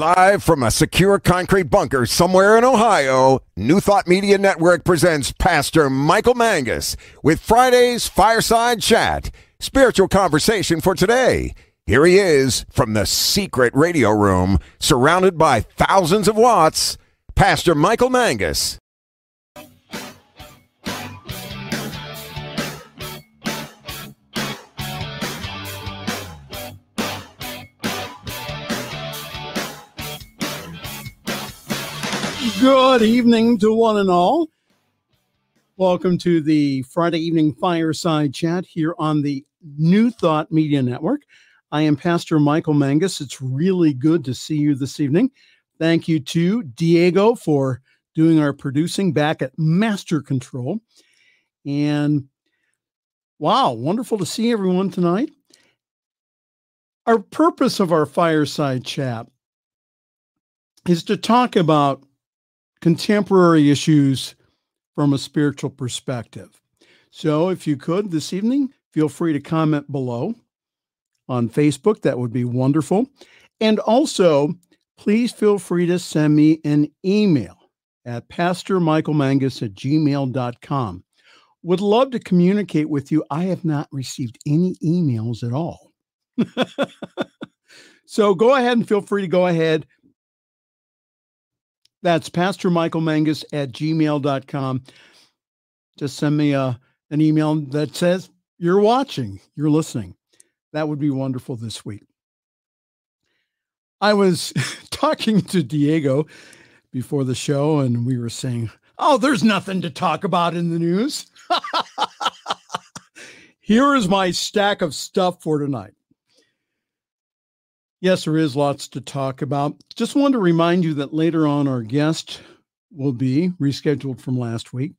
Live from a secure concrete bunker somewhere in Ohio, New Thought Media Network presents Pastor Michael Mangus with Friday's Fireside Chat, spiritual conversation for today. Here he is from the secret radio room, surrounded by thousands of watts, Pastor Michael Mangus. Good evening to one and all. Welcome to the Friday evening fireside chat here on the New Thought Media Network. I am Pastor Michael Mangus. It's really good to see you this evening. Thank you to Diego for doing our producing back at Master Control. And wow, wonderful to see everyone tonight. Our purpose of our fireside chat is to talk about contemporary issues from a spiritual perspective. So, if you could this evening, feel free to comment below on Facebook. That would be wonderful. And also, please feel free to send me an email at pastormichaelmangus at gmail.com. Would love to communicate with you. I have not received any emails at all. so go ahead and feel free to go ahead, that's Pastor Michael Mangus at gmail.com. Just send me a, an email that says you're watching, you're listening. That would be wonderful this week. I was talking to Diego before the show, and we were saying, Oh, there's nothing to talk about in the news. Here is my stack of stuff for tonight. Yes, there is lots to talk about. Just wanted to remind you that later on, our guest will be rescheduled from last week.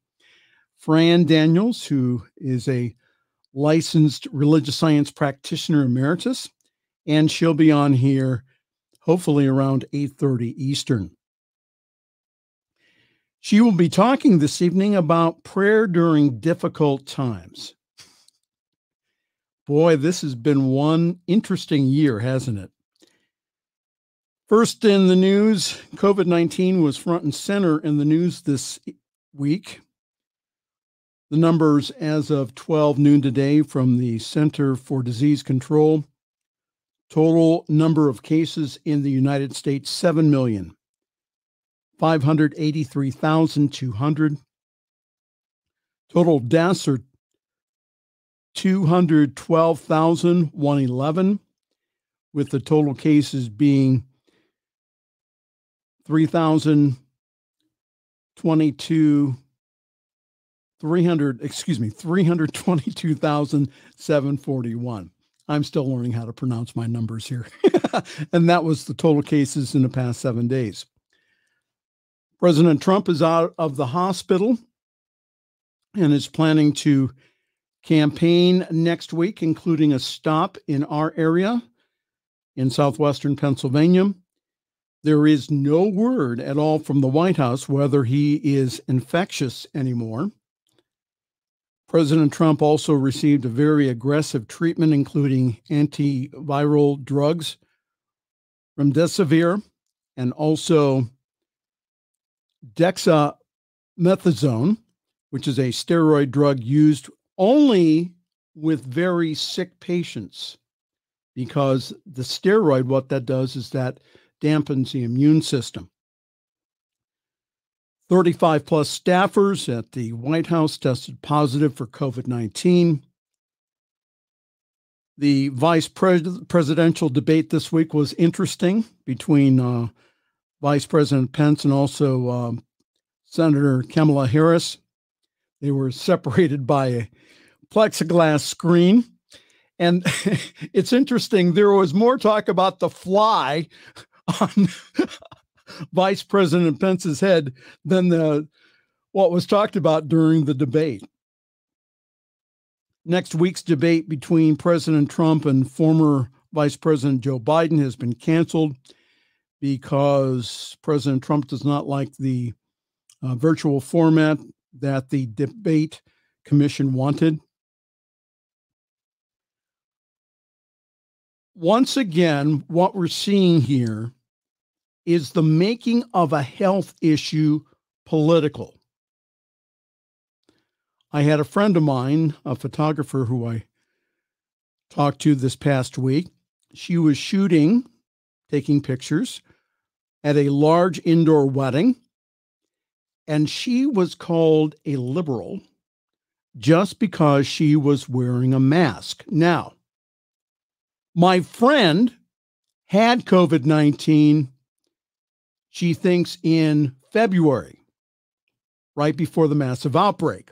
Fran Daniels, who is a licensed religious science practitioner emeritus, and she'll be on here hopefully around 8:30 Eastern. She will be talking this evening about prayer during difficult times. Boy, this has been one interesting year, hasn't it? First in the news, COVID 19 was front and center in the news this week. The numbers as of 12 noon today from the Center for Disease Control total number of cases in the United States 7 million. 583,200. Total deaths are 212,111, with the total cases being 3,022, 300, excuse me, 322,741. I'm still learning how to pronounce my numbers here. and that was the total cases in the past seven days. President Trump is out of the hospital and is planning to campaign next week, including a stop in our area in southwestern Pennsylvania. There is no word at all from the White House whether he is infectious anymore. President Trump also received a very aggressive treatment, including antiviral drugs, remdesivir, and also dexamethasone, which is a steroid drug used only with very sick patients because the steroid, what that does is that dampens the immune system. 35 plus staffers at the White House tested positive for COVID 19. The vice pres- presidential debate this week was interesting between uh, Vice President Pence and also um, Senator Kamala Harris. They were separated by a plexiglass screen. And it's interesting, there was more talk about the fly on Vice President Pence's head than the what was talked about during the debate. Next week's debate between President Trump and former Vice President Joe Biden has been canceled because President Trump does not like the uh, virtual format that the debate commission wanted. Once again, what we're seeing here is the making of a health issue political. I had a friend of mine, a photographer who I talked to this past week. She was shooting, taking pictures at a large indoor wedding, and she was called a liberal just because she was wearing a mask. Now, my friend had COVID 19, she thinks, in February, right before the massive outbreak.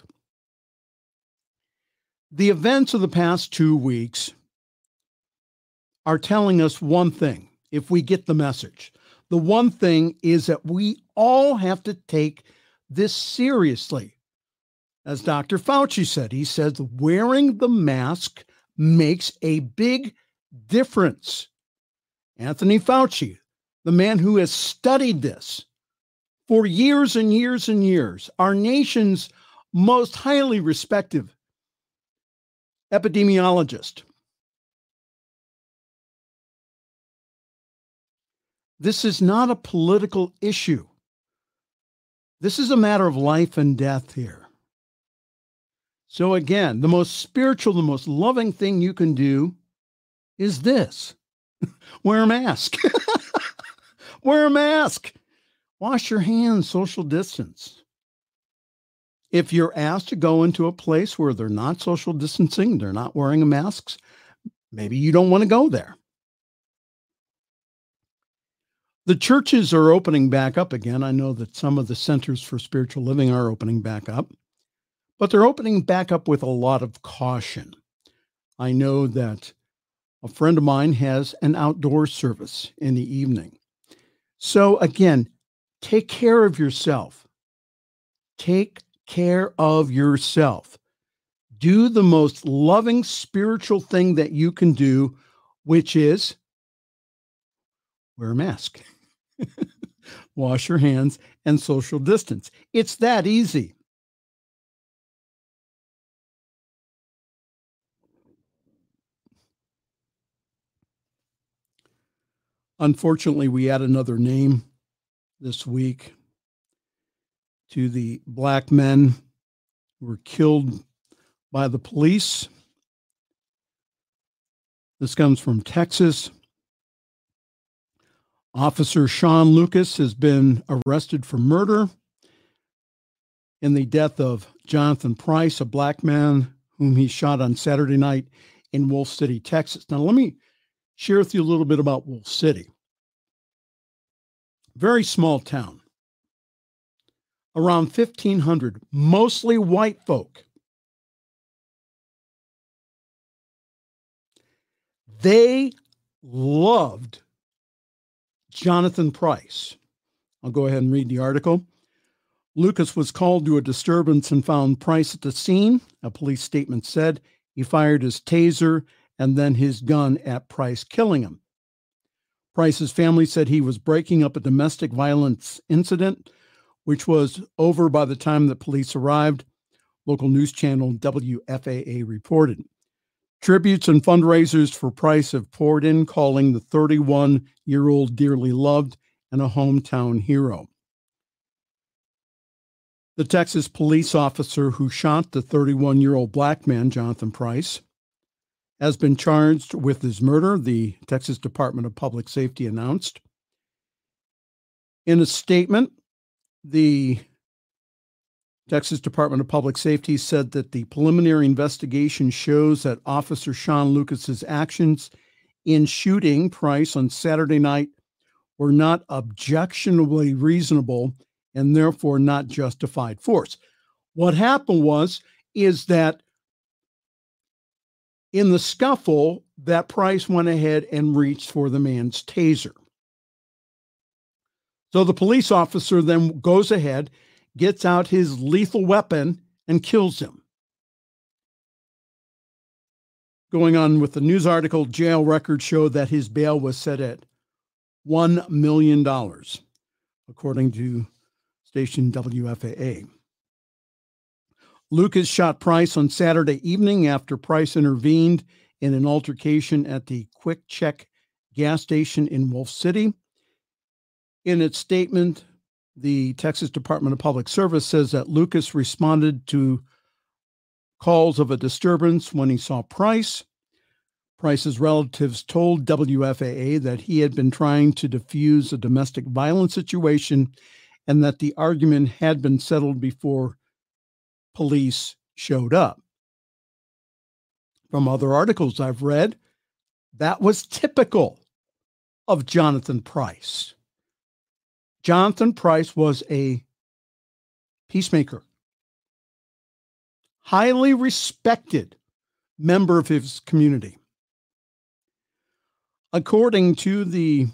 The events of the past two weeks are telling us one thing if we get the message. The one thing is that we all have to take this seriously. As Dr. Fauci said, he says wearing the mask makes a big difference. Anthony Fauci, the man who has studied this for years and years and years, our nation's most highly respected epidemiologist. This is not a political issue. This is a matter of life and death here. So, again, the most spiritual, the most loving thing you can do is this wear a mask. wear a mask. Wash your hands, social distance. If you're asked to go into a place where they're not social distancing, they're not wearing masks, maybe you don't want to go there. The churches are opening back up again. I know that some of the centers for spiritual living are opening back up, but they're opening back up with a lot of caution. I know that a friend of mine has an outdoor service in the evening. So, again, take care of yourself. Take care of yourself. Do the most loving spiritual thing that you can do, which is wear a mask, wash your hands, and social distance. It's that easy. Unfortunately, we add another name this week to the black men who were killed by the police. This comes from Texas. Officer Sean Lucas has been arrested for murder in the death of Jonathan Price, a black man whom he shot on Saturday night in Wolf City, Texas. Now, let me share with you a little bit about Wolf City. Very small town around 1,500, mostly white folk. They loved Jonathan Price. I'll go ahead and read the article. Lucas was called to a disturbance and found Price at the scene. A police statement said he fired his taser and then his gun at Price, killing him. Price's family said he was breaking up a domestic violence incident which was over by the time the police arrived, local news channel WFAA reported. Tributes and fundraisers for Price have poured in, calling the 31 year old dearly loved and a hometown hero. The Texas police officer who shot the 31 year old black man, Jonathan Price, has been charged with his murder, the Texas Department of Public Safety announced. In a statement, the Texas Department of Public Safety said that the preliminary investigation shows that Officer Sean Lucas's actions in shooting Price on Saturday night were not objectionably reasonable and therefore not justified force. What happened was is that In the scuffle, that Price went ahead and reached for the man's taser. So the police officer then goes ahead, gets out his lethal weapon, and kills him. Going on with the news article, jail records show that his bail was set at $1 million, according to station WFAA. Lucas shot Price on Saturday evening after Price intervened in an altercation at the Quick Check gas station in Wolf City. In its statement, the Texas Department of Public Service says that Lucas responded to calls of a disturbance when he saw Price. Price's relatives told WFAA that he had been trying to defuse a domestic violence situation and that the argument had been settled before police showed up. From other articles I've read, that was typical of Jonathan Price. Jonathan Price was a peacemaker, highly respected member of his community. According to the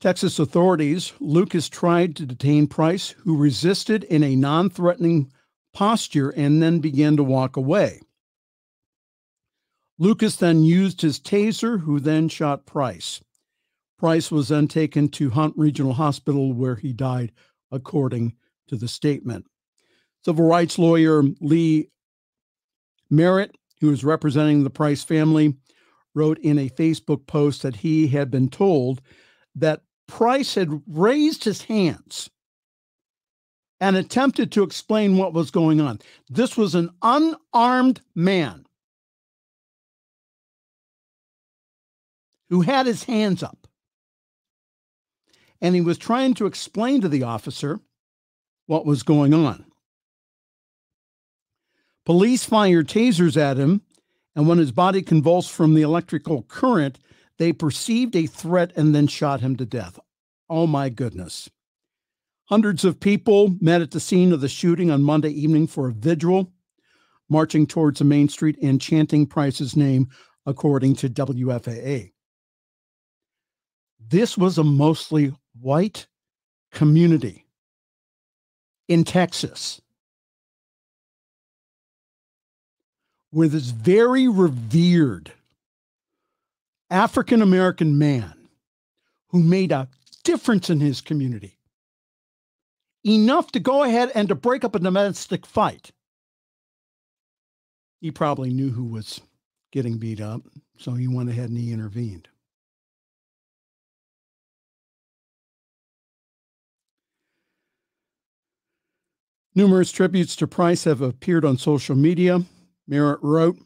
Texas authorities, Lucas tried to detain Price, who resisted in a non threatening posture and then began to walk away. Lucas then used his taser, who then shot Price. Price was then taken to Hunt Regional Hospital, where he died, according to the statement. Civil rights lawyer Lee Merritt, who is representing the Price family, wrote in a Facebook post that he had been told that Price had raised his hands and attempted to explain what was going on. This was an unarmed man who had his hands up. And he was trying to explain to the officer what was going on. Police fired tasers at him, and when his body convulsed from the electrical current, they perceived a threat and then shot him to death. Oh my goodness. Hundreds of people met at the scene of the shooting on Monday evening for a vigil, marching towards the main street and chanting Price's name, according to WFAA. This was a mostly white community in Texas where this very revered African American man who made a difference in his community enough to go ahead and to break up a domestic fight. He probably knew who was getting beat up, so he went ahead and he intervened. Numerous tributes to Price have appeared on social media. Merritt wrote,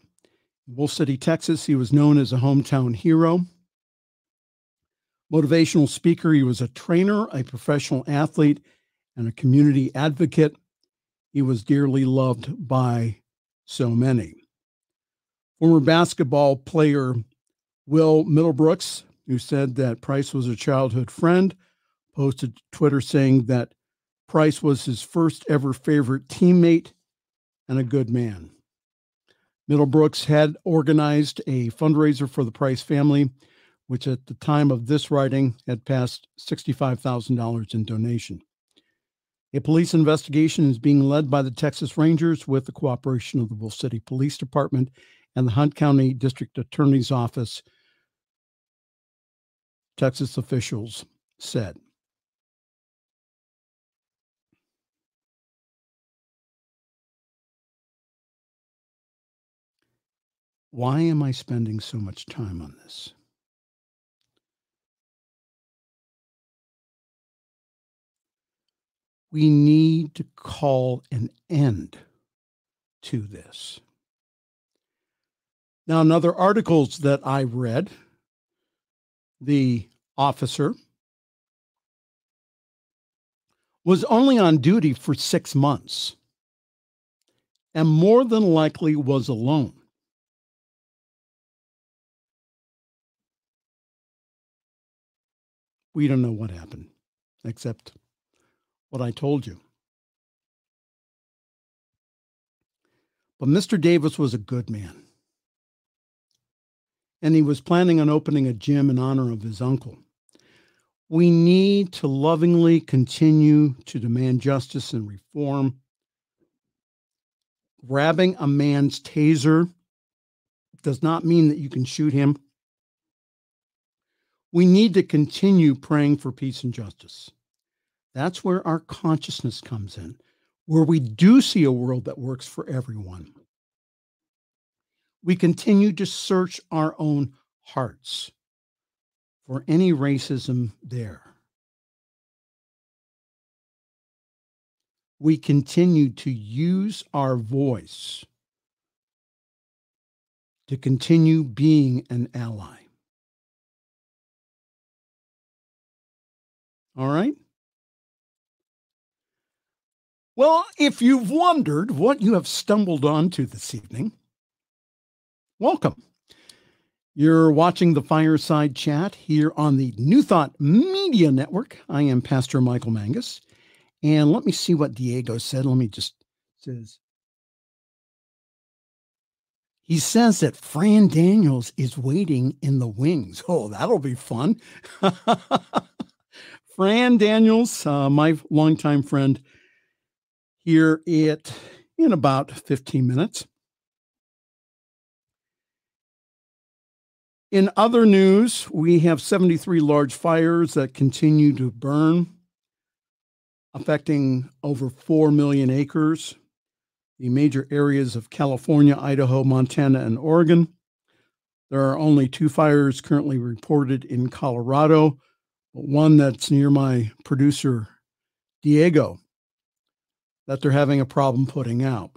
Wolf City, Texas, he was known as a hometown hero. Motivational speaker, he was a trainer, a professional athlete, and a community advocate. He was dearly loved by so many. Former basketball player Will Middlebrooks, who said that Price was a childhood friend, posted Twitter saying that Price was his first ever favorite teammate and a good man. Middlebrooks had organized a fundraiser for the Price family, which at the time of this writing had passed $65,000 in donation. A police investigation is being led by the Texas Rangers with the cooperation of the Wolf City Police Department and the Hunt County District Attorney's Office, Texas officials said. Why am I spending so much time on this? We need to call an end to this. Now, in other articles that I read, the officer was only on duty for six months and more than likely was alone. We don't know what happened, except what I told you. But Mr. Davis was a good man. and he was planning on opening a gym in honor of his uncle. We need to lovingly continue to demand justice and reform. Grabbing a man's taser does not mean that you can shoot him. We need to continue praying for peace and justice. That's where our consciousness comes in, where we do see a world that works for everyone. We continue to search our own hearts for any racism there. We continue to use our voice to continue being an ally. All right? Well, if you've wondered what you have stumbled onto this evening, welcome. You're watching the Fireside Chat here on the New Thought Media Network. I am Pastor Michael Mangus. And let me see what Diego said. Let me just says he says that Fran Daniels is waiting in the wings. Oh, that'll be fun. Fran Daniels, uh, my longtime friend, here it in about 15 minutes. In other news, we have 73 large fires that continue to burn, affecting over 4 million acres the major areas of California, Idaho, Montana, and Oregon. There are only two fires currently reported in Colorado, one that's near my producer, Diego, that they're having a problem putting out.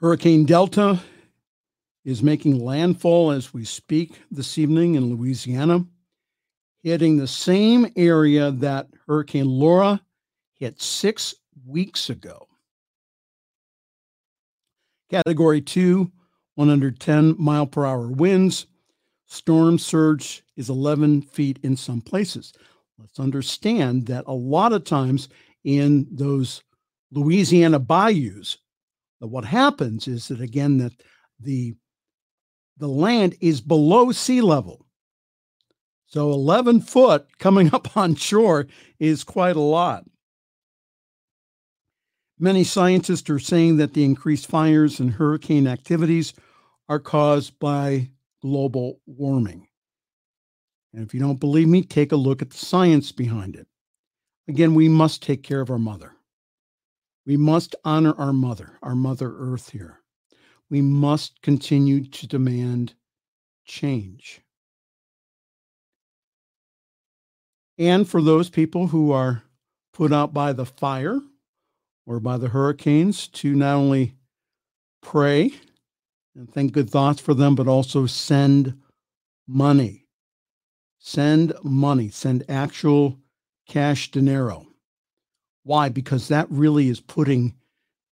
Hurricane Delta is making landfall as we speak this evening in Louisiana, hitting the same area that Hurricane Laura hit six weeks ago. Category two, 110 mile per hour winds. Storm surge is 11 feet in some places. Let's understand that a lot of times in those Louisiana bayous, what happens is that again that the the land is below sea level. So 11 foot coming up on shore is quite a lot. Many scientists are saying that the increased fires and hurricane activities are caused by global warming. And if you don't believe me, take a look at the science behind it. Again, we must take care of our mother. We must honor our mother, our Mother Earth here. We must continue to demand change. And for those people who are put out by the fire, or by the hurricanes to not only pray and think good thoughts for them, but also send money. Send money, send actual cash dinero. Why? Because that really is putting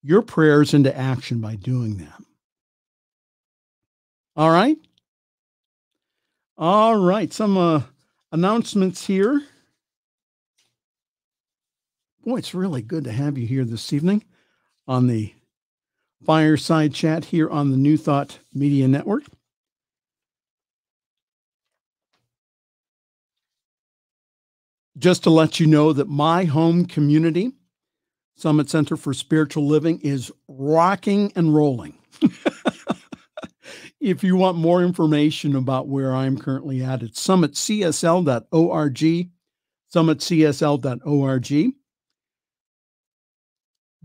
your prayers into action by doing that. All right. All right. Some uh, announcements here boy, it's really good to have you here this evening on the fireside chat here on the New Thought Media Network. Just to let you know that my home community, Summit Center for Spiritual Living, is rocking and rolling. if you want more information about where I'm currently at, it's summitcsl.org, summitcsl.org.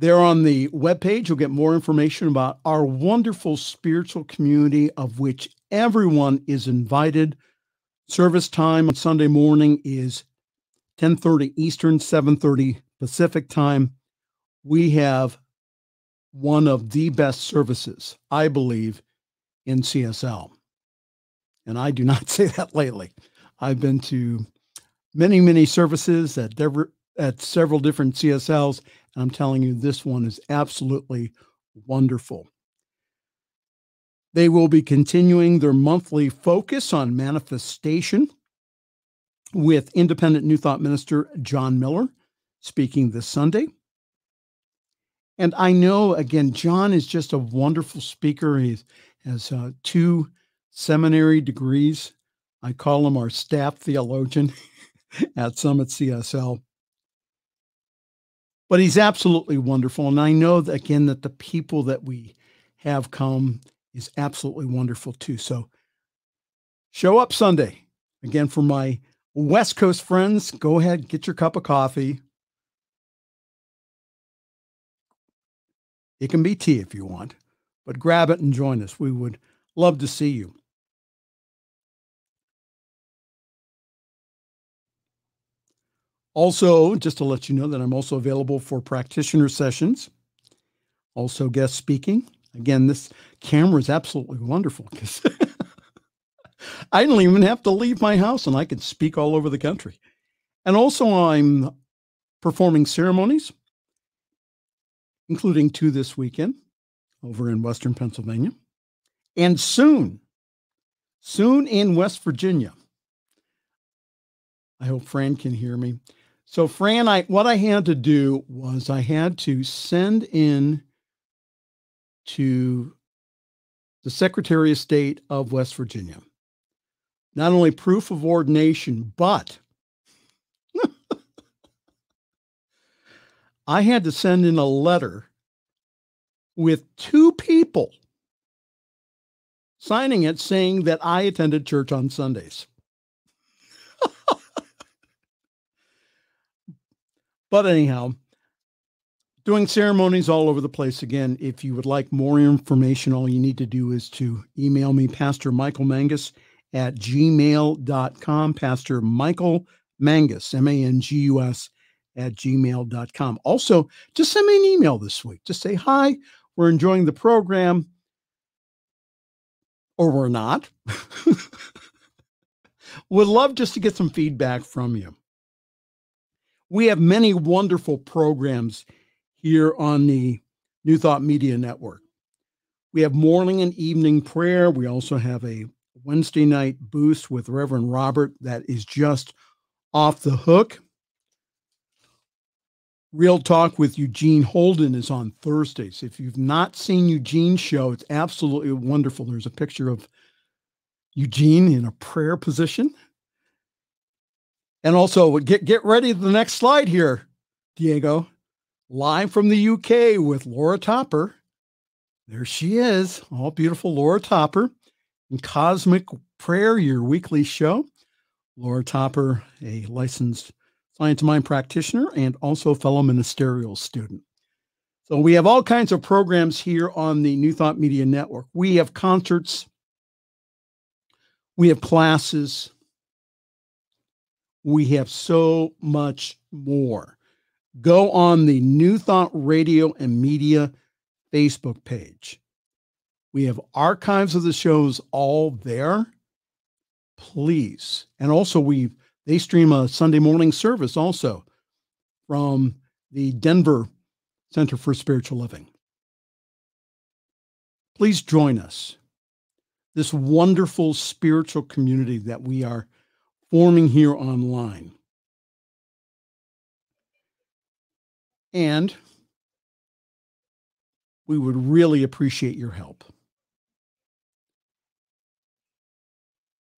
There on the webpage, you'll get more information about our wonderful spiritual community of which everyone is invited. Service time on Sunday morning is 10:30 Eastern, 7:30 Pacific time. We have one of the best services, I believe, in CSL. And I do not say that lately. I've been to many, many services at, at several different CSLs, I'm telling you, this one is absolutely wonderful. They will be continuing their monthly focus on manifestation with independent New Thought minister John Miller speaking this Sunday. And I know, again, John is just a wonderful speaker. He has uh, two seminary degrees. I call him our staff theologian at Summit CSL. But he's absolutely wonderful. And I know that, again that the people that we have come is absolutely wonderful too. So show up Sunday. Again, for my West Coast friends, go ahead, get your cup of coffee. It can be tea if you want, but grab it and join us. We would love to see you. Also, just to let you know that I'm also available for practitioner sessions, also guest speaking. Again, this camera is absolutely wonderful because I don't even have to leave my house and I can speak all over the country. And also, I'm performing ceremonies, including two this weekend over in Western Pennsylvania, and soon, soon in West Virginia. I hope Fran can hear me. So, Fran, I what I had to do was I had to send in to the Secretary of State of West Virginia not only proof of ordination, but I had to send in a letter with two people signing it saying that I attended church on Sundays. But anyhow, doing ceremonies all over the place again. If you would like more information, all you need to do is to email me, Pastor Michael Mangus at gmail.com. Pastor Michael Mangus, M A N G U S, at gmail.com. Also, just send me an email this week. Just say, hi, we're enjoying the program, or we're not. Would love just to get some feedback from you. We have many wonderful programs here on the New Thought Media Network. We have morning and evening prayer. We also have a Wednesday night boost with Reverend Robert that is just off the hook. Real Talk with Eugene Holden is on Thursdays. If you've not seen Eugene's show, it's absolutely wonderful. There's a picture of Eugene in a prayer position and also, get get ready the next slide here, Diego. Live from the UK with Laura Topper. There she is, all beautiful Laura Topper in Cosmic Prayer, your weekly show. Laura Topper, a licensed science mind practitioner and also fellow ministerial student. So we have all kinds of programs here on the New Thought Media Network. We have concerts, we have classes, we have so much more. Go on the New Thought Radio and Media Facebook page. We have archives of the shows all there. Please. And also we they stream a Sunday morning service also from the Denver Center for Spiritual Living. Please join us. This wonderful spiritual community that we are forming here online. And we would really appreciate your help.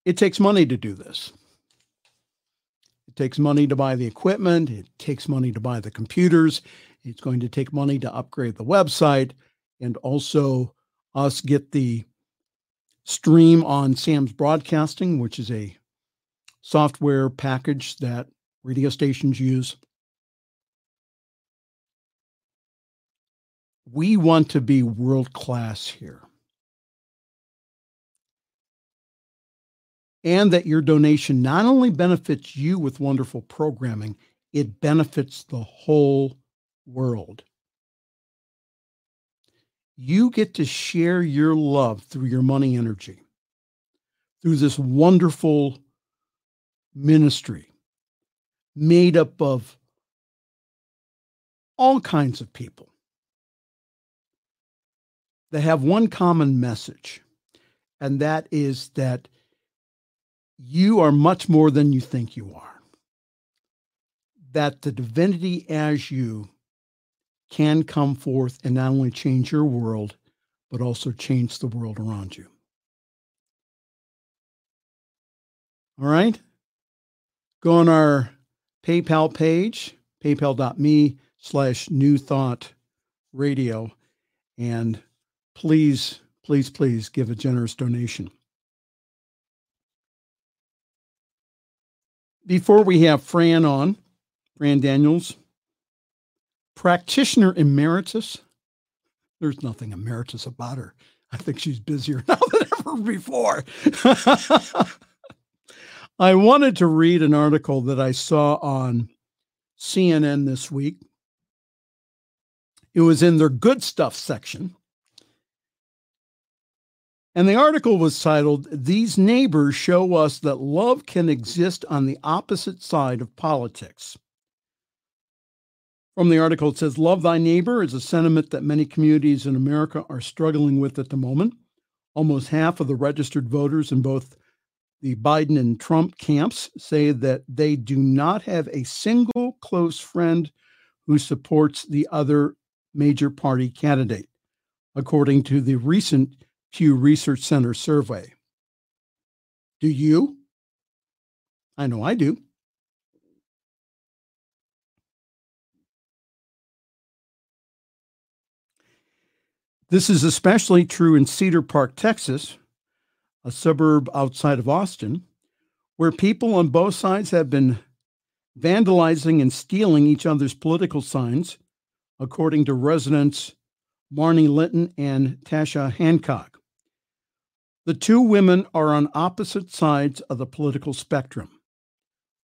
It takes money to do this. It takes money to buy the equipment, it takes money to buy the computers, it's going to take money to upgrade the website and also us get the stream on Sam's Broadcasting, which is a software package that radio stations use. We want to be world class here. And that your donation not only benefits you with wonderful programming, it benefits the whole world. You get to share your love through your money energy, through this wonderful ministry made up of all kinds of people that have one common message, and that is that you are much more than you think you are. That the divinity as you can come forth and not only change your world, but also change the world around you. All right. Go on our PayPal page, paypal.me slash new thought radio, and please, please, please give a generous donation. Before we have Fran on, Fran Daniels, practitioner emeritus. There's nothing emeritus about her. I think she's busier now than ever before. I wanted to read an article that I saw on CNN this week. It was in their good stuff section. And the article was titled, These Neighbors Show Us That Love Can Exist on the Opposite Side of Politics. From the article, it says, Love thy neighbor is a sentiment that many communities in America are struggling with at the moment. Almost half of the registered voters in both the Biden and Trump camps say that they do not have a single close friend who supports the other major party candidate, according to the recent Pew Research Center survey. Do you? I know I do. This is especially true in Cedar Park, Texas, a suburb outside of Austin, where people on both sides have been vandalizing and stealing each other's political signs, according to residents Marnie Linton and Tasha Hancock. The two women are on opposite sides of the political spectrum.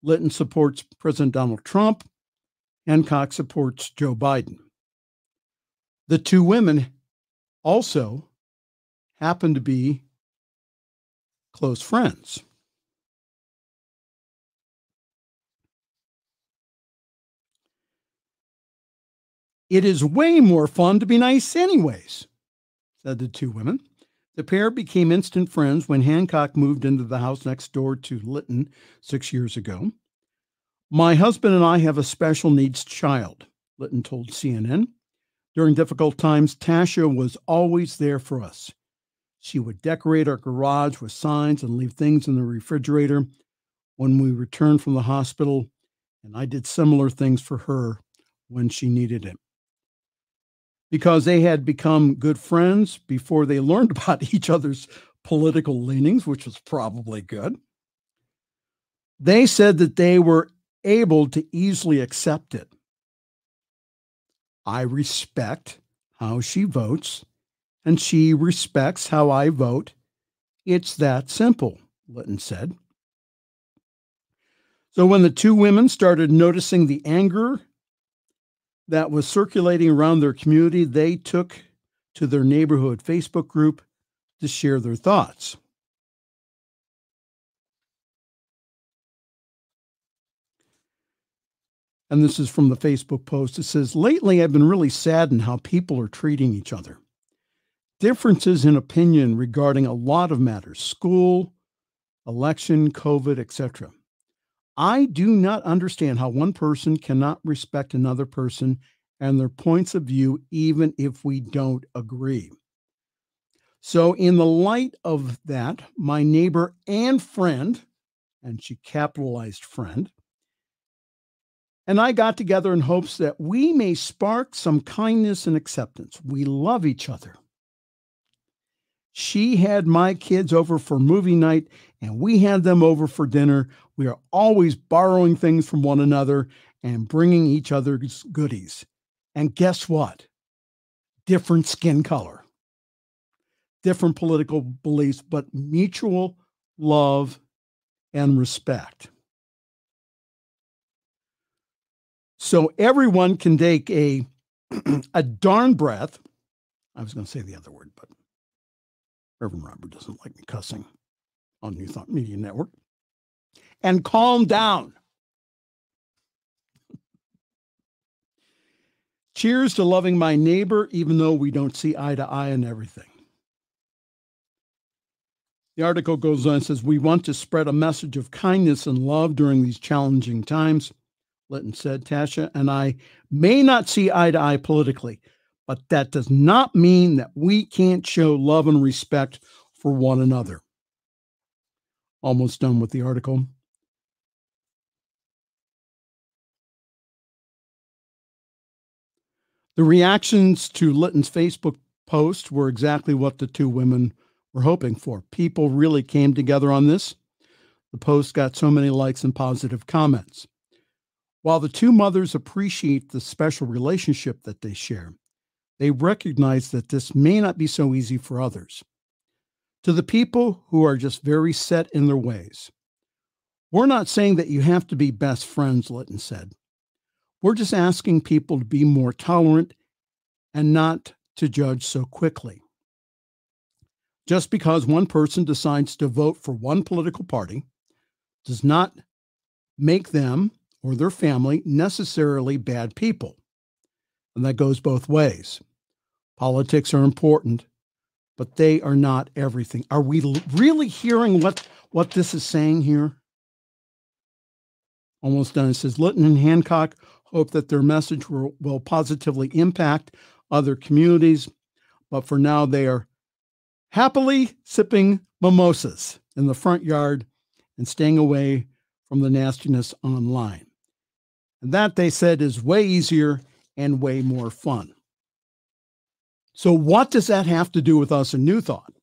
Linton supports President Donald Trump, Hancock supports Joe Biden. The two women also happen to be close friends. It is way more fun to be nice, anyways, said the two women. The pair became instant friends when Hancock moved into the house next door to Linton six years ago. My husband and I have a special needs child, Linton told CNN. During difficult times, Tasha was always there for us. She would decorate our garage with signs and leave things in the refrigerator when we returned from the hospital, and I did similar things for her when she needed it. Because they had become good friends before they learned about each other's political leanings, which was probably good. They said that they were able to easily accept it. I respect how she votes and she respects how I vote. It's that simple, Linton said. So when the two women started noticing the anger that was circulating around their community, they took to their neighborhood Facebook group to share their thoughts. And this is from the Facebook post. It says, Lately, I've been really saddened how people are treating each other differences in opinion regarding a lot of matters school, election, COVID, etc. I do not understand how one person cannot respect another person and their points of view, even if we don't agree. So, in the light of that, my neighbor and friend, and she capitalized friend, and I got together in hopes that we may spark some kindness and acceptance. We love each other. She had my kids over for movie night, and we had them over for dinner. We are always borrowing things from one another and bringing each other's goodies. And guess what? Different skin color, different political beliefs, but mutual love and respect. So everyone can take a a darn breath. I was going to say the other word, but Reverend Robert doesn't like me cussing on New Thought Media Network. And calm down. Cheers to loving my neighbor, even though we don't see eye to eye on everything. The article goes on and says, We want to spread a message of kindness and love during these challenging times. Linton said, Tasha and I may not see eye to eye politically, but that does not mean that we can't show love and respect for one another. Almost done with the article. The reactions to Litton's Facebook post were exactly what the two women were hoping for. People really came together on this. The post got so many likes and positive comments. While the two mothers appreciate the special relationship that they share, they recognize that this may not be so easy for others. To the people who are just very set in their ways, we're not saying that you have to be best friends, Litton said. We're just asking people to be more tolerant and not to judge so quickly. Just because one person decides to vote for one political party does not make them or their family necessarily bad people. And that goes both ways. Politics are important, but they are not everything. Are we really hearing what, what this is saying here? Almost done. It says Litton and Hancock hope that their message will, will positively impact other communities, but for now they are happily sipping mimosas in the front yard and staying away from the nastiness online. And that, they said, is way easier and way more fun. So, what does that have to do with us in New Thought?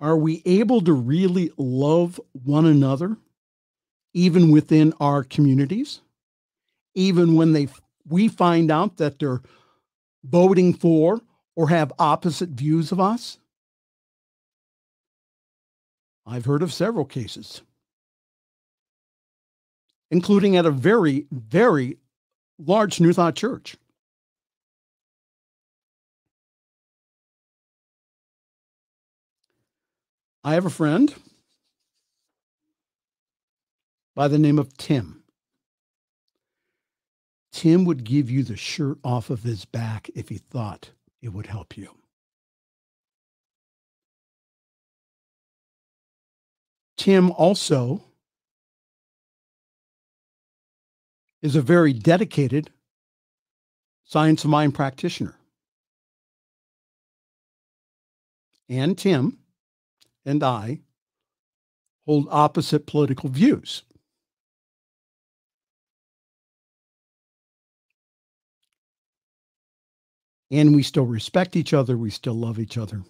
Are we able to really love one another, even within our communities? Even when they we find out that they're voting for or have opposite views of us? I've heard of several cases, including at a very, very large New Thought church. I have a friend by the name of Tim. Tim would give you the shirt off of his back if he thought it would help you. Tim also is a very dedicated science of mind practitioner. And Tim and I hold opposite political views. And we still respect each other, we still love each other.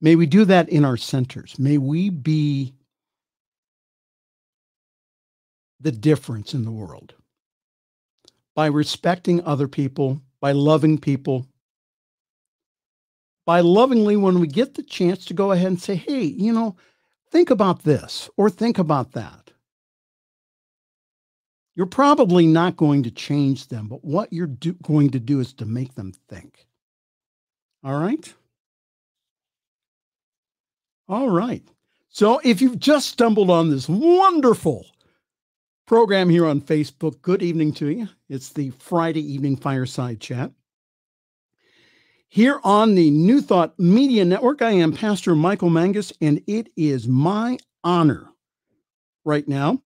May we do that in our centers. May we be the difference in the world by respecting other people, by loving people, by lovingly, when we get the chance to go ahead and say, hey, you know, think about this or think about that. You're probably not going to change them, but what you're do- going to do is to make them think. All right? All right. So if you've just stumbled on this wonderful program here on Facebook. Good evening to you. It's the Friday evening fireside chat. Here on the New Thought Media Network, I am Pastor Michael Mangus, and it is my honor right now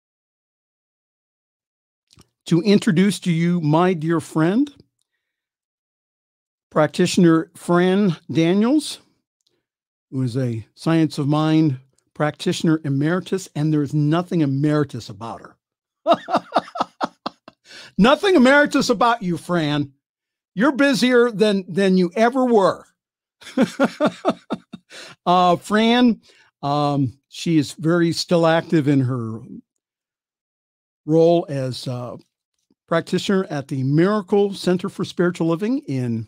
to introduce to you my dear friend, practitioner Fran Daniels, who is a science of mind practitioner emeritus, and there's nothing emeritus about her. Nothing emeritus about you, Fran. You're busier than than you ever were. uh, Fran, um, she is very still active in her role as uh, practitioner at the Miracle Center for Spiritual Living in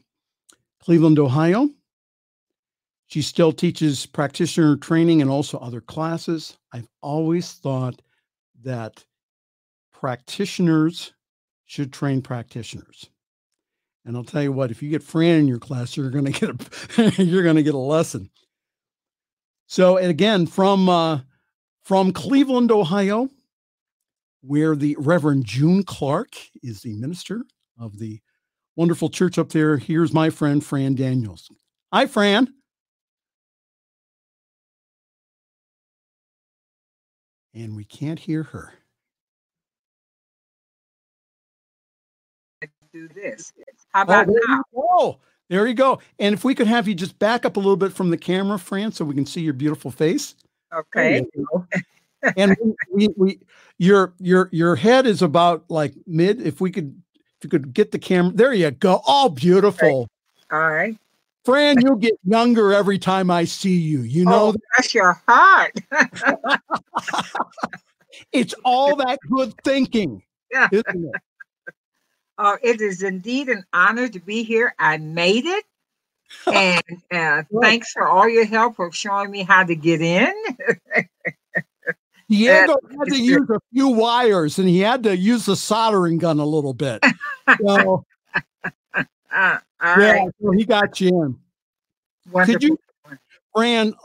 Cleveland, Ohio. She still teaches practitioner training and also other classes. I've always thought that practitioners should train practitioners. And I'll tell you what, if you get Fran in your class, you're going to get a you're going to get a lesson. So, again, from uh, from Cleveland, Ohio, where the Reverend June Clark is the minister of the wonderful church up there. Here's my friend Fran Daniels. Hi, Fran. And we can't hear her. Do this. How oh, about oh, there now? You go. There you go. And if we could have you just back up a little bit from the camera, Fran, so we can see your beautiful face. Okay. and we, we, your your your head is about like mid. If we could if you could get the camera, there you go. Oh, beautiful. All right. Fran, you get younger every time I see you. You know, oh, that's your heart. it's all that good thinking, yeah. isn't it? Uh, it is indeed an honor to be here. I made it. And uh, thanks for all your help for showing me how to get in. Diego had to use a few wires and he had to use the soldering gun a little bit. So, uh, yeah, right. so he got you in. Wonderful. Could you, Fran,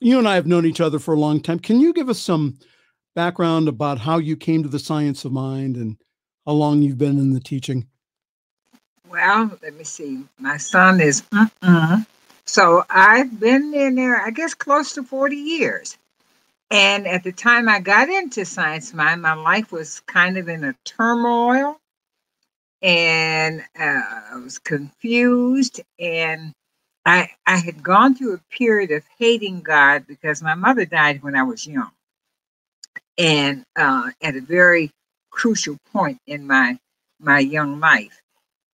you and I have known each other for a long time. Can you give us some background about how you came to the science of mind and how long you've been in the teaching? Well, let me see. My son is, mm-mm. so I've been in there, I guess, close to 40 years. And at the time I got into Science Mind, my life was kind of in a turmoil and uh, I was confused. And I, I had gone through a period of hating God because my mother died when I was young. And uh, at a very crucial point in my my young life.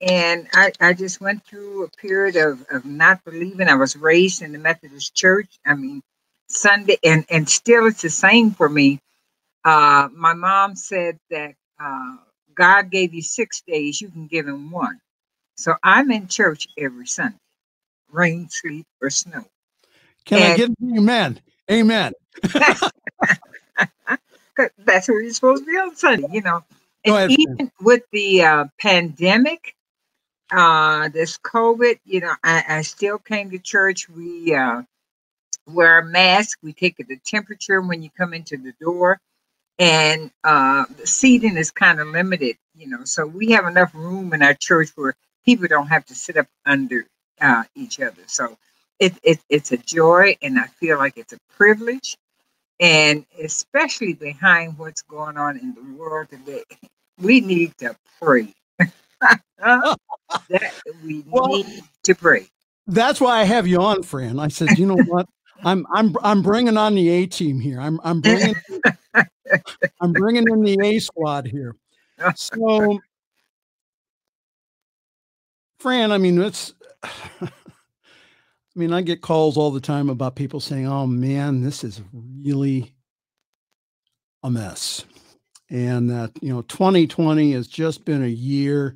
And I, I just went through a period of, of not believing. I was raised in the Methodist Church. I mean, Sunday, and, and still it's the same for me. Uh, my mom said that uh, God gave you six days, you can give him one. So I'm in church every Sunday, rain, sleet, or snow. Can and, I get an amen? Amen. that's where you're supposed to be on Sunday, you know. And even with the uh, pandemic, uh, this COVID, you know, I, I, still came to church. We uh, wear a mask. We take the temperature when you come into the door, and uh, the seating is kind of limited, you know. So we have enough room in our church where people don't have to sit up under uh, each other. So it, it, it's a joy, and I feel like it's a privilege and especially behind what's going on in the world today, we need to pray. that we well, need to pray. That's why I have you on, Fran. I said, you know what? I'm I'm I'm bringing on the A team here. I'm I'm bringing I'm bringing in the A squad here. So, Fran, I mean, it's I mean, I get calls all the time about people saying, "Oh man, this is really a mess," and that you know, 2020 has just been a year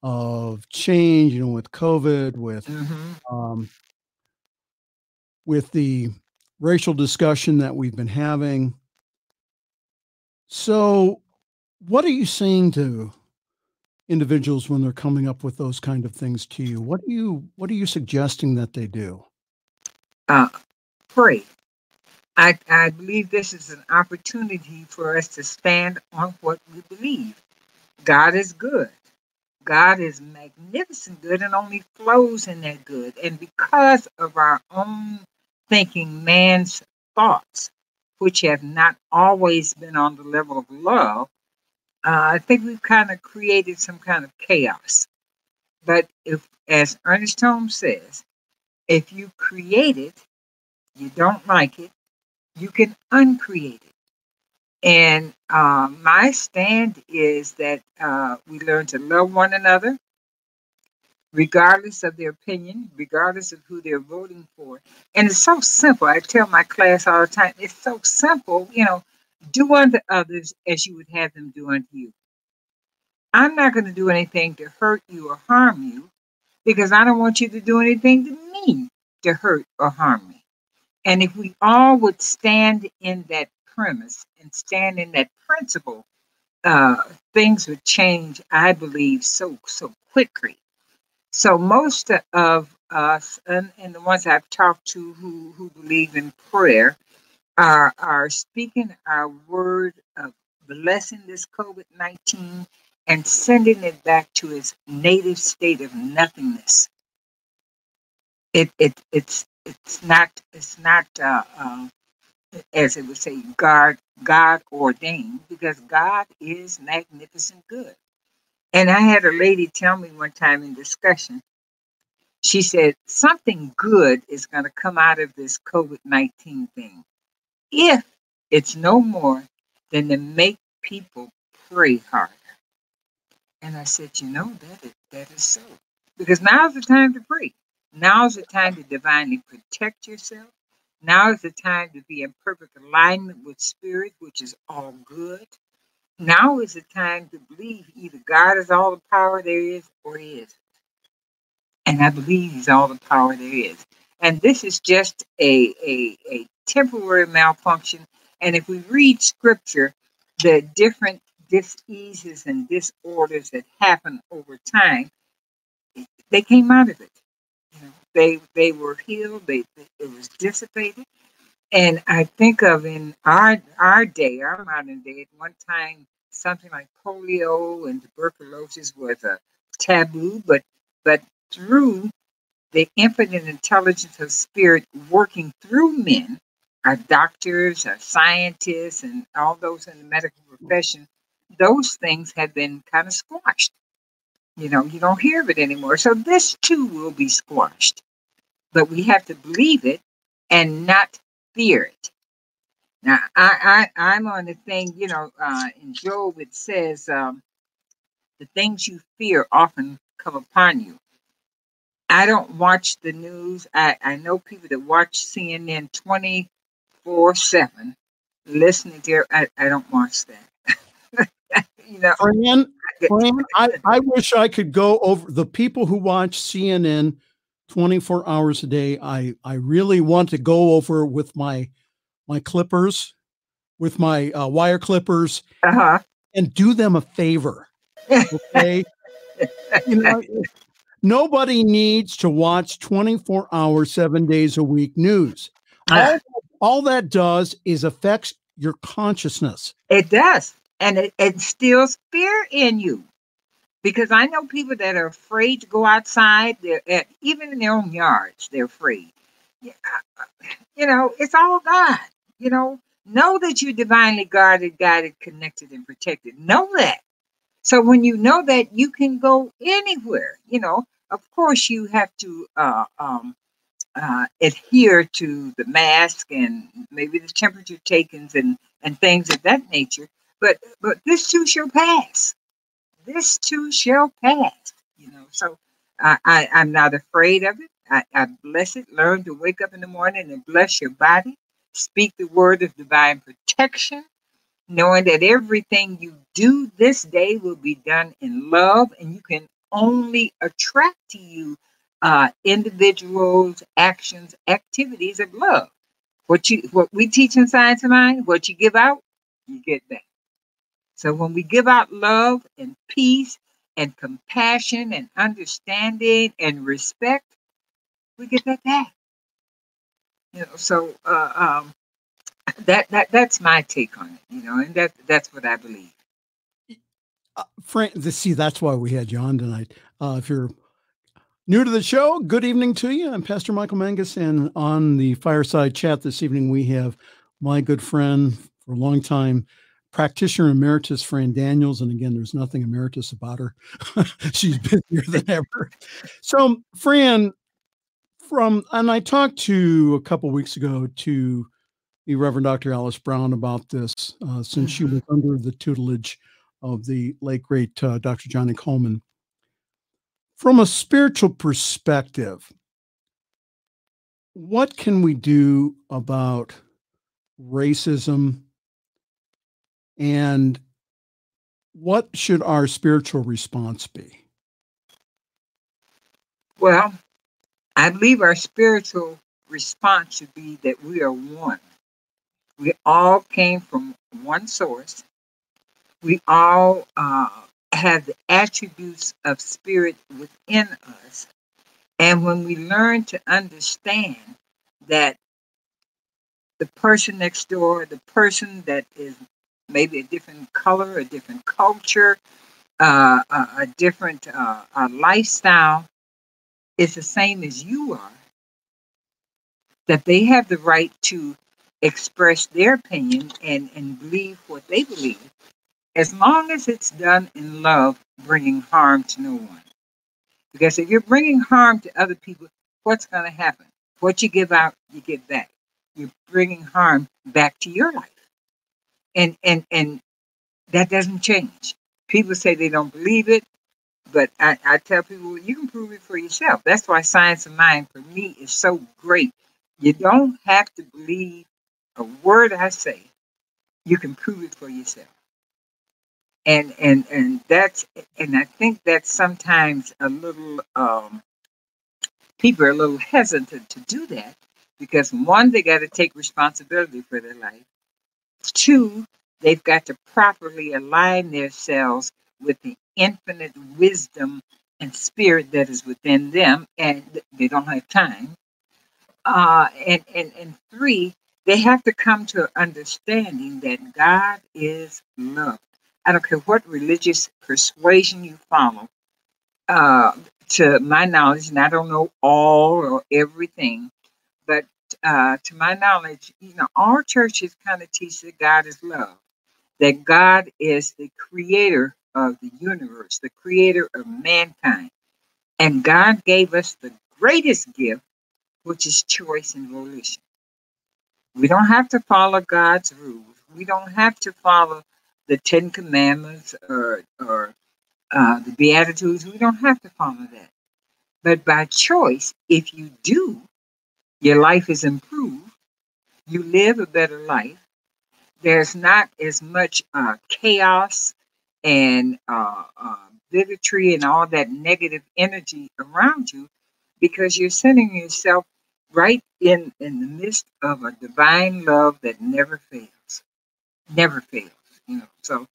of change. You know, with COVID, with mm-hmm. um, with the racial discussion that we've been having. So, what are you saying to individuals when they're coming up with those kind of things to you? What are you what are you suggesting that they do? Uh pray. I i believe this is an opportunity for us to stand on what we believe. God is good. God is magnificent good and only flows in that good. And because of our own thinking man's thoughts which have not always been on the level of love uh, I think we've kind of created some kind of chaos. But if, as Ernest Holmes says, if you create it, you don't like it, you can uncreate it. And uh, my stand is that uh, we learn to love one another, regardless of their opinion, regardless of who they're voting for. And it's so simple. I tell my class all the time, it's so simple. You know, do unto others as you would have them do unto you. I'm not going to do anything to hurt you or harm you because I don't want you to do anything to me to hurt or harm me. And if we all would stand in that premise and stand in that principle, uh, things would change, I believe, so so quickly. So most of us and, and the ones I've talked to who, who believe in prayer are, are speaking our word of blessing this COVID 19 and sending it back to its native state of nothingness. It, it, it's, it's not, it's not uh, uh, as it would say, God, God ordained, because God is magnificent good. And I had a lady tell me one time in discussion, she said, something good is going to come out of this COVID 19 thing if it's no more than to make people pray harder. And I said, you know, that is, that is so. Because now's the time to pray. Now's the time to divinely protect yourself. Now is the time to be in perfect alignment with spirit, which is all good. Now is the time to believe either God is all the power there is or he isn't. And I believe he's all the power there is. And this is just a, a, a temporary malfunction. And if we read scripture, the different diseases and disorders that happen over time, they came out of it. You know, they they were healed. They it was dissipated. And I think of in our our day, our modern day, at one time something like polio and tuberculosis was a taboo, but but through the infinite intelligence of spirit working through men, our doctors, our scientists, and all those in the medical profession, those things have been kind of squashed. You know, you don't hear of it anymore. So this too will be squashed. But we have to believe it and not fear it. Now, I, I, I'm on the thing, you know, uh, in Job it says, um, the things you fear often come upon you. I don't watch the news. I, I know people that watch CNN 24 7 listening to it. I, I don't watch that. you know, Fran, Fran, I, I wish I could go over the people who watch CNN 24 hours a day. I, I really want to go over with my my clippers, with my uh, wire clippers, uh-huh. and do them a favor. Okay. you know, Nobody needs to watch 24 hours, seven days a week news. All, all that does is affects your consciousness. It does. And it, instills fear in you. Because I know people that are afraid to go outside. They're at, even in their own yards, they're afraid. You know, it's all God. You know, know that you're divinely guarded, guided, connected, and protected. Know that. So when you know that, you can go anywhere. You know, of course, you have to uh, um, uh, adhere to the mask and maybe the temperature takings and, and things of that nature. But but this too shall pass. This too shall pass. You know, so I, I I'm not afraid of it. I, I bless it. Learn to wake up in the morning and bless your body. Speak the word of divine protection, knowing that everything you do this day will be done in love, and you can only attract to you uh, individuals, actions, activities of love. What you what we teach in Science of Mind, what you give out, you get back. So when we give out love and peace and compassion and understanding and respect, we get that back. You know, so uh, um, that that that's my take on it. You know, and that that's what I believe. Uh, Frank, see, that's why we had you on tonight. Uh, if you're new to the show, good evening to you. I'm Pastor Michael Mangus, and on the fireside chat this evening, we have my good friend for a long time, practitioner emeritus Fran Daniels. And again, there's nothing emeritus about her. She's busier than ever. So, Fran, from and I talked to a couple weeks ago to the Reverend Dr. Alice Brown about this, uh, since mm-hmm. she was under the tutelage of the late great uh, Dr. Johnnie Colemon. From a spiritual perspective, what can we do about racism and what should our spiritual response be? Well, I believe our spiritual response should be that we are one. We all came from one source we all uh, have the attributes of spirit within us. And when we learn to understand that the person next door, the person that is maybe a different color, a different culture, uh, a, a, different uh, a lifestyle is the same as you are, that they have the right to express their opinion and, and believe what they believe as long as it's done in love, bringing harm to no one. Because if you're bringing harm to other people, what's going to happen? What you give out, you get back. You're bringing harm back to your life. And and and that doesn't change. People say they don't believe it, but I, I tell people you can prove it for yourself. That's why science of mind for me is so great. You don't have to believe a word I say. You can prove it for yourself. And and and that's and I think that's sometimes a little um, people are a little hesitant to do that because one, they got to take responsibility for their life. Two, they've got to properly align themselves with the infinite wisdom and spirit that is within them, and they don't have time. Uh, and, and, and three, they have to come to an understanding that God is love. I don't care what religious persuasion you follow. Uh, to my knowledge, and I don't know all or everything, but uh, to my knowledge, you know, all churches kind of teach that God is love, that God is the creator of the universe, the creator of mankind. And God gave us the greatest gift, which is choice and volition. We don't have to follow God's rules. We don't have to follow the Ten Commandments or, or uh, the Beatitudes. We don't have to follow that. But by choice, if you do, your life is improved. You live a better life. There's not as much uh, chaos and uh, uh, bigotry and all that negative energy around you because you're sending yourself right in, in the midst of a divine love that never fails. Never fails. You know, so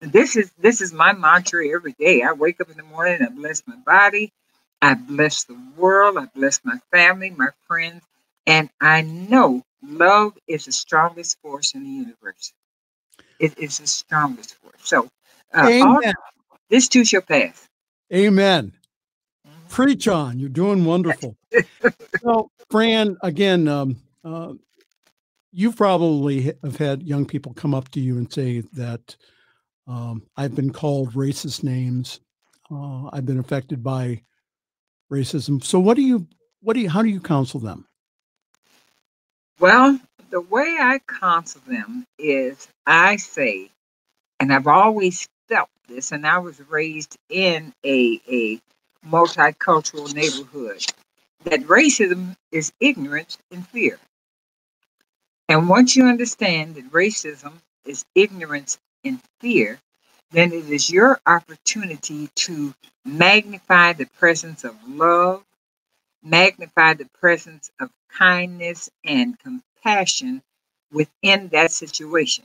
this is this is my mantra every day. I wake up in the morning, I bless my body, I bless the world, I bless my family, my friends, and I know love is the strongest force in the universe. It is the strongest force. So, uh, all, this too shall pass. Amen. Mm-hmm. Preach on. You're doing wonderful. so, Fran, again, um, uh, you probably have had young people come up to you and say that um, I've been called racist names. Uh, I've been affected by racism. So, what do you, what do you, how do you counsel them? Well, the way I counsel them is I say, and I've always felt this, and I was raised in a, a multicultural neighborhood, that racism is ignorance and fear. And once you understand that racism is ignorance and fear, then it is your opportunity to magnify the presence of love, magnify the presence of kindness and compassion within that situation.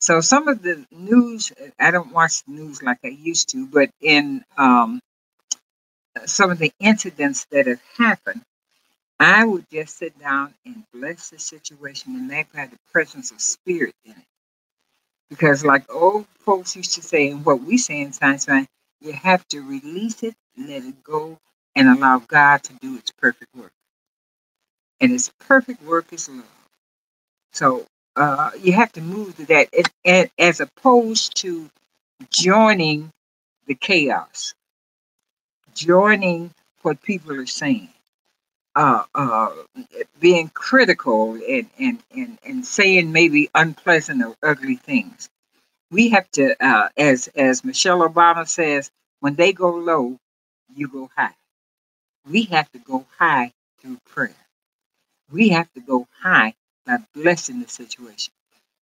So some of the news, I don't watch the news like I used to, but in um, some of the incidents that have happened, I would just sit down and bless the situation and magnify the presence of spirit in it. Because, like old folks used to say, and what we say in science, you have to release it, let it go, and allow God to do its perfect work. And its perfect work is love. So uh, you have to move to that it, it, as opposed to joining the chaos, joining what people are saying, uh, uh, being critical and, and, and, and saying maybe unpleasant or ugly things. We have to, uh, as, as Michelle Obama says, when they go low, you go high. We have to go high through prayer. We have to go high by blessing the situation.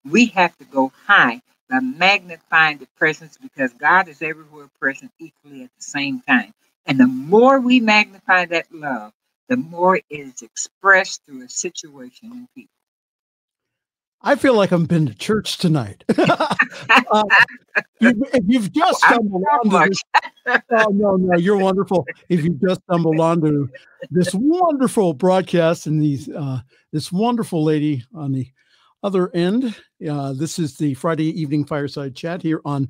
We have to go high by magnifying the presence because God is everywhere present equally at the same time. And the more we magnify that love, the more it is expressed through a situation in people. I feel like I've been to church tonight. uh, you, if you've just stumbled onto this, oh no, no, you're wonderful. If you just stumbled onto this wonderful broadcast and these uh, this wonderful lady on the other end, uh, this is the Friday evening fireside chat here on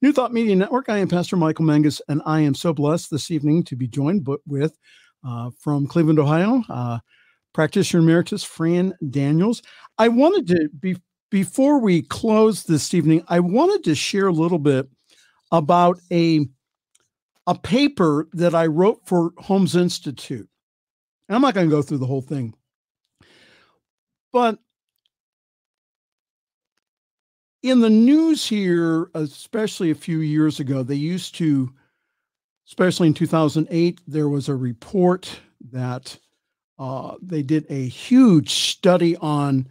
New Thought Media Network. I am Pastor Michael Mangus, and I am so blessed this evening to be joined with uh, from Cleveland, Ohio, uh, practitioner emeritus Fran Daniels. I wanted to be before we close this evening, I wanted to share a little bit about a a paper that I wrote for Holmes Institute. And I'm not going to go through the whole thing. But in the news here, especially a few years ago, they used to, especially in 2008, there was a report that uh, they did a huge study on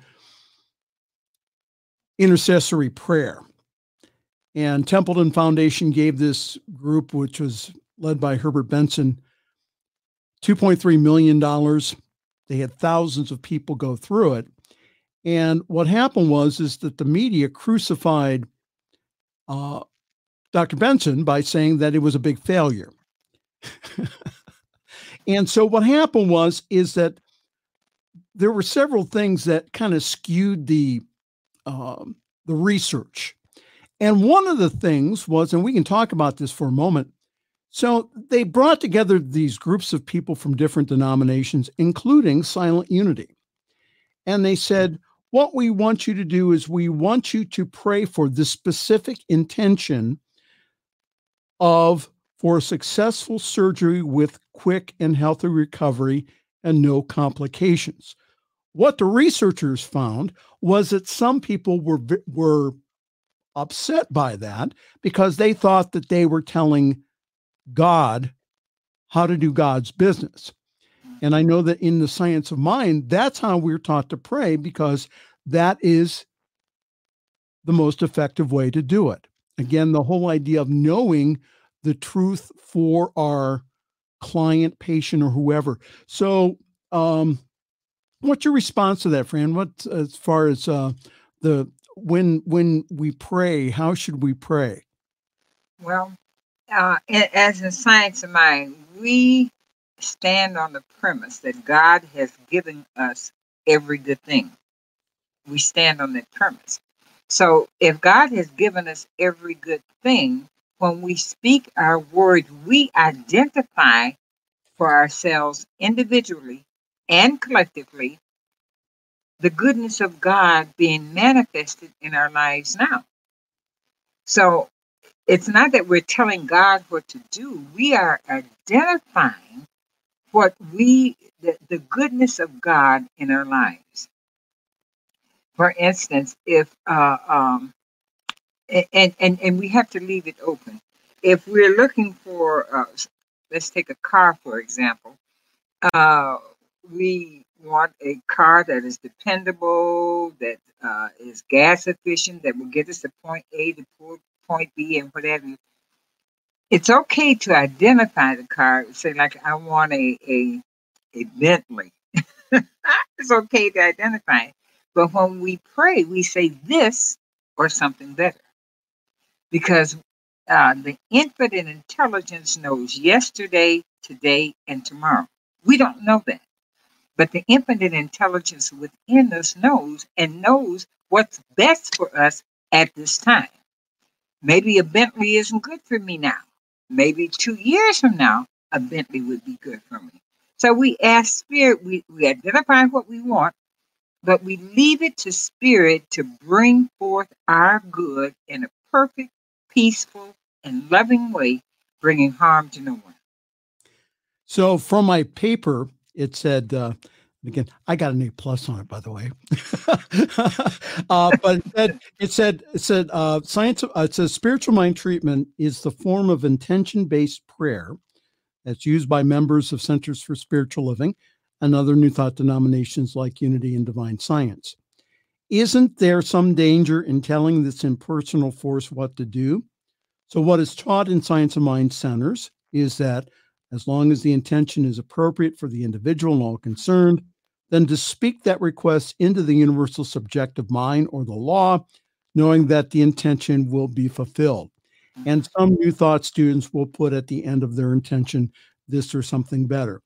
intercessory prayer. And Templeton Foundation gave this group, which was led by Herbert Benson, $2.3 million. They had thousands of people go through it. And what happened was is that the media crucified uh, Dr. Benson by saying that it was a big failure. and so what happened was is that there were several things that kind of skewed the um, the research. And one of the things was, and we can talk about this for a moment. So they brought together these groups of people from different denominations, including Silent Unity. And they said, What we want you to do is we want you to pray for the specific intention of for successful surgery with quick and healthy recovery and no complications. What the researchers found was that some people were were upset by that because they thought that they were telling God how to do God's business. And I know that in the science of mind, that's how we're taught to pray because that is the most effective way to do it. Again, the whole idea of knowing the truth for our client, patient, or whoever. So, um, what's your response to that, Fran? What as far as uh, the when when we pray, how should we pray? Well, uh, as in science of mind, we stand on the premise that God has given us every good thing. We stand on that premise. So if God has given us every good thing, when we speak our words, we identify for ourselves individually and collectively the goodness of God being manifested in our lives now. So it's not that we're telling God what to do, we are identifying what we, the, the goodness of God in our lives. For instance, if, uh, um, and, and, and we have to leave it open. If we're looking for, uh, let's take a car, for example, uh, we want a car that is dependable, that uh, is gas efficient, that will get us to point A to point B and whatever. It's okay to identify the car. Say like I want a a, a Bentley. it's okay to identify it. But when we pray, we say this or something better. Because uh, the infinite intelligence knows yesterday, today, and tomorrow. We don't know that. But the infinite intelligence within us knows and knows what's best for us at this time. Maybe a Bentley isn't good for me now. Maybe two years from now, a Bentley would be good for me. So we ask Spirit, we, we identify what we want, but we leave it to Spirit to bring forth our good in a perfect, peaceful, and loving way, bringing harm to no one. So, from my paper, it said, uh, again, I got an A plus on it, by the way. uh, but it said, it said, it said, uh, science. Uh, it says spiritual mind treatment is the form of intention-based prayer that's used by members of Centers for Spiritual Living and other New Thought denominations like Unity and Divine Science. Isn't there some danger in telling this impersonal force what to do? So, what is taught in Science of Mind centers is that as long as the intention is appropriate for the individual and all concerned, then to speak that request into the universal subjective mind or the law, knowing that the intention will be fulfilled. And some New Thought students will put at the end of their intention this or something better.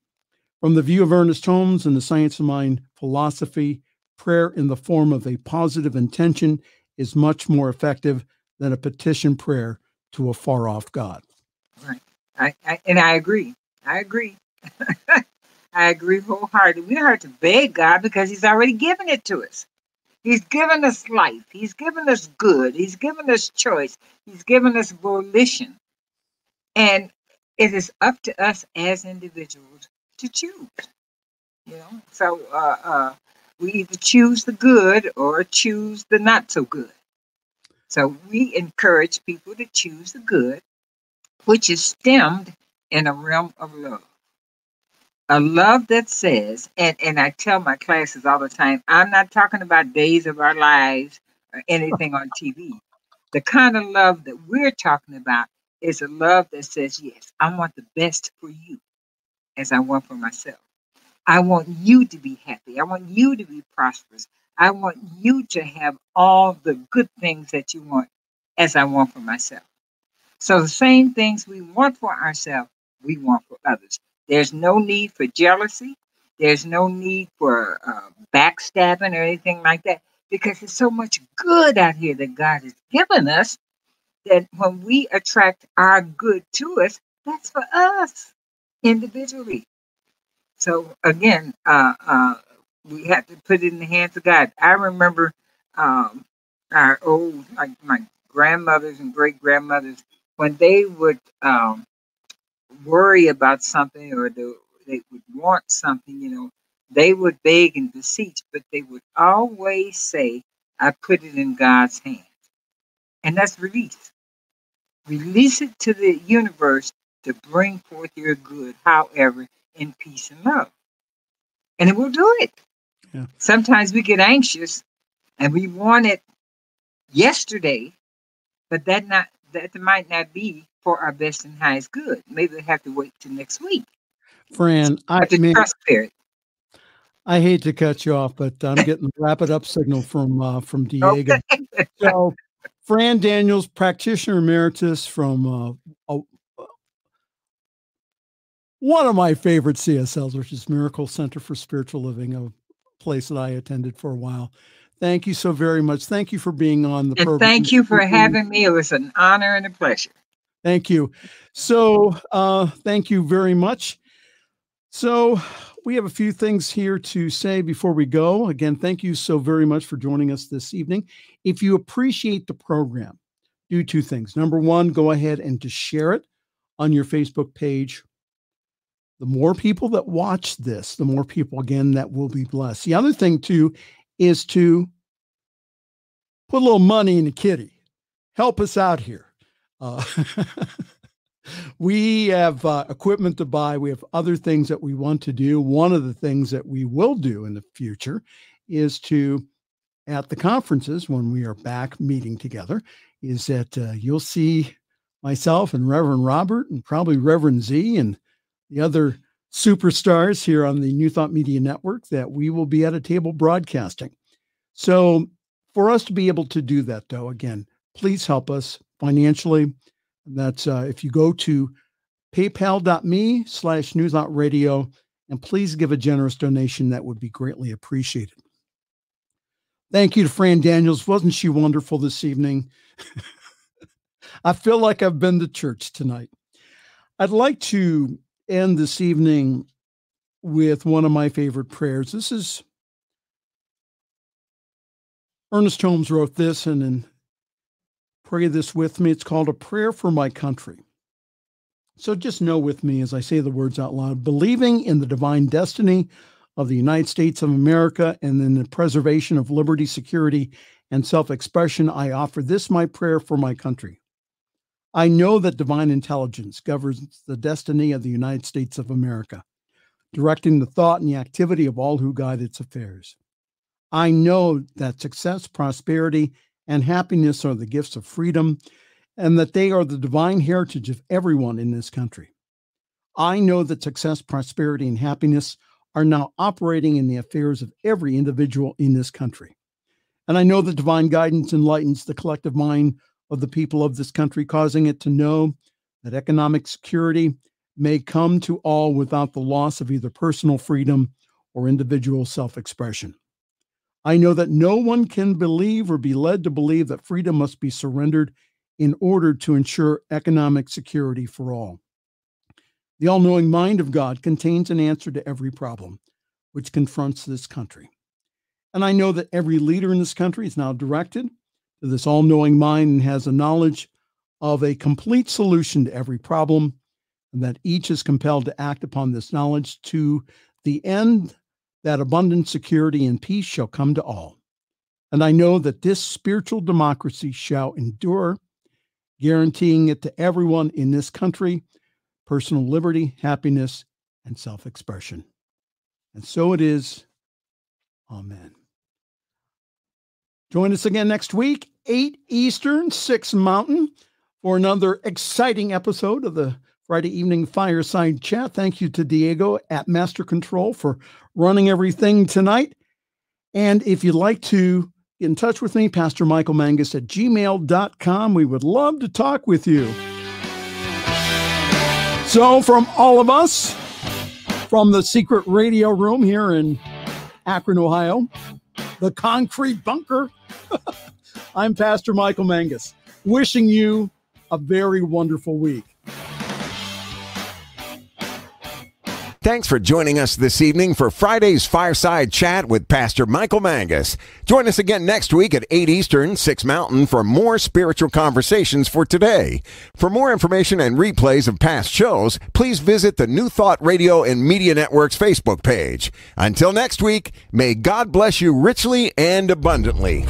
From the view of Ernest Holmes and the Science of Mind philosophy, prayer in the form of a positive intention is much more effective than a petition prayer to a far off God. Right. I, I and I agree. I agree. I agree wholeheartedly. We don't have to beg God because He's already given it to us. He's given us life. He's given us good. He's given us choice. He's given us volition. And it is up to us as individuals to choose. You know, so uh, uh, we either choose the good or choose the not so good. So we encourage people to choose the good, which is stemmed in a realm of love. A love that says, and, and I tell my classes all the time, I'm not talking about days of our lives or anything on TV. The kind of love that we're talking about is a love that says, Yes, I want the best for you as I want for myself. I want you to be happy. I want you to be prosperous. I want you to have all the good things that you want as I want for myself. So the same things we want for ourselves, we want for others. There's no need for jealousy. There's no need for uh, backstabbing or anything like that because there's so much good out here that God has given us that when we attract our good to us, that's for us individually. So again, uh, uh, we have to put it in the hands of God. I remember um, our old, like my grandmothers and great grandmothers, when they would um, worry about something or the, they would want something, you know, they would beg and beseech, but they would always say, I put it in God's hands. And that's release. Release it to the universe to bring forth your good, however, in peace and love. And it will do it. Yeah. Sometimes we get anxious and we want it yesterday, but that not that might not be for our best and highest good. Maybe we have to wait till next week. Fran, I mean, trust spirit. I hate to cut you off, but I'm getting the wrap it up signal from uh, from Diego. Okay. so, Fran Daniels, practitioner emeritus from uh, one of my favorite CSLs, which is Miracle Center for Spiritual Living, a place that I attended for a while. Thank you so very much. Thank you for being on the and program. Thank you for having me. It was an honor and a pleasure. Thank you. So, uh, thank you very much. So, we have a few things here to say before we go. Again, thank you so very much for joining us this evening. If you appreciate the program, do two things. Number one, go ahead and just share it on your Facebook page the more people that watch this, the more people, again, that will be blessed. The other thing, too, is to put a little money in the kitty. Help us out here. Uh, we have uh, equipment to buy. We have other things that we want to do. One of the things that we will do in the future is to, at the conferences when we are back meeting together, is that uh, you'll see myself and Reverend Robert and probably Reverend Z and the other superstars here on the New Thought Media Network that we will be at a table broadcasting. So, for us to be able to do that, though, again, please help us financially. That's uh, if you go to paypal.me slash Radio, and please give a generous donation. That would be greatly appreciated. Thank you to Fran Daniels. Wasn't she wonderful this evening? I feel like I've been to church tonight. I'd like to end this evening with one of my favorite prayers. This is Ernest Holmes wrote this and then pray this with me. It's called A Prayer for My Country. So just know with me as I say the words out loud believing in the divine destiny of the United States of America and in the preservation of liberty, security, and self expression, I offer this my prayer for my country. I know that divine intelligence governs the destiny of the United States of America, directing the thought and the activity of all who guide its affairs. I know that success, prosperity, and happiness are the gifts of freedom, and that they are the divine heritage of everyone in this country. I know that success, prosperity, and happiness are now operating in the affairs of every individual in this country. And I know that divine guidance enlightens the collective mind of the people of this country, causing it to know that economic security may come to all without the loss of either personal freedom or individual self expression. I know that no one can believe or be led to believe that freedom must be surrendered in order to ensure economic security for all. The all knowing mind of God contains an answer to every problem which confronts this country. And I know that every leader in this country is now directed to this all knowing mind and has a knowledge of a complete solution to every problem, and that each is compelled to act upon this knowledge to the end that abundant security and peace shall come to all. And I know that this spiritual democracy shall endure, guaranteeing it to everyone in this country personal liberty, happiness, and self expression. And so it is. Amen. Join us again next week, 8 Eastern, 6 Mountain, for another exciting episode of the Friday evening fireside chat. Thank you to Diego at Master Control for running everything tonight. And if you'd like to get in touch with me, Pastor Michael Mangus at gmail.com, we would love to talk with you. So, from all of us, from the secret radio room here in Akron, Ohio, the concrete bunker, I'm Pastor Michael Mangus, wishing you a very wonderful week. Thanks for joining us this evening for Friday's Fireside Chat with Pastor Michael Mangus. Join us again next week at 8 Eastern, 6 Mountain for more spiritual conversations for today. For more information and replays of past shows, please visit the New Thought Radio and Media Network's Facebook page. Until next week, may God bless you richly and abundantly.